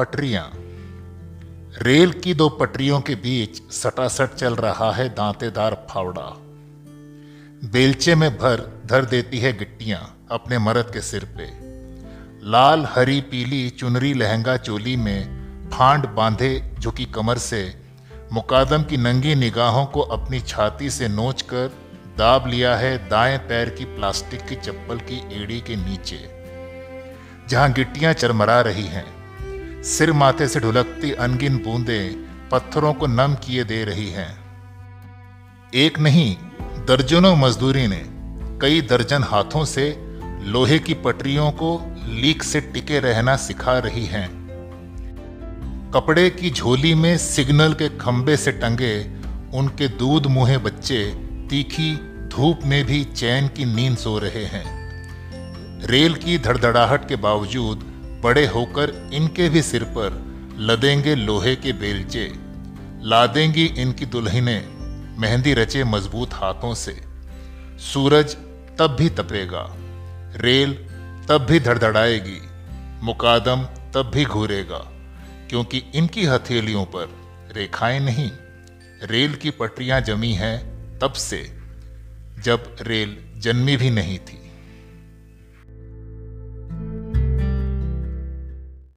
पटरियाँ। रेल की दो पटरियों के बीच सटासट चल रहा है दांतेदार फावड़ा। बेलचे में भर धर देती है गिट्टियाँ अपने मर्द के सिर पे। लाल, हरी, पीली, चुनरी लहंगा चोली में फांड बांधे झुकी कमर से मुकादम की नंगी निगाहों को अपनी छाती से नोच कर दाब लिया है दाएँ पैर की प्लास्टिक की चप्पल की एड़ी के नीचे, जहाँ गिट्टियाँ चरमरा रही हैं। सिर माथे से ढुलकती अनगिन बूंदें पत्थरों को नम किए दे रही हैं। एक नहीं, दर्जनों मजदूरी ने कई दर्जन हाथों से लोहे की पटरियों को लीक से टिके रहना सिखा रही हैं। कपड़े की झोली में सिग्नल के खंबे से टंगे उनके दूध मुहे बच्चे तीखी धूप में भी चैन की नींद सो रहे हैं। रेल की धड़धड़ाहट के बावजूद बड़े होकर इनके भी सिर पर लदेंगे लोहे के बेलचे। लादेंगी इनकी दुल्हने, मेहंदी रचे मज़बूत हाथों से। सूरज तब भी तपेगा, रेल तब भी धड़धड़ाएगी, मुकादम तब भी घूरेगा, क्योंकि इनकी हथेलियों पर रेखाएँ नहीं, रेल की पटरियाँ जमी हैं तब से, जब रेल जन्मी भी नहीं थी।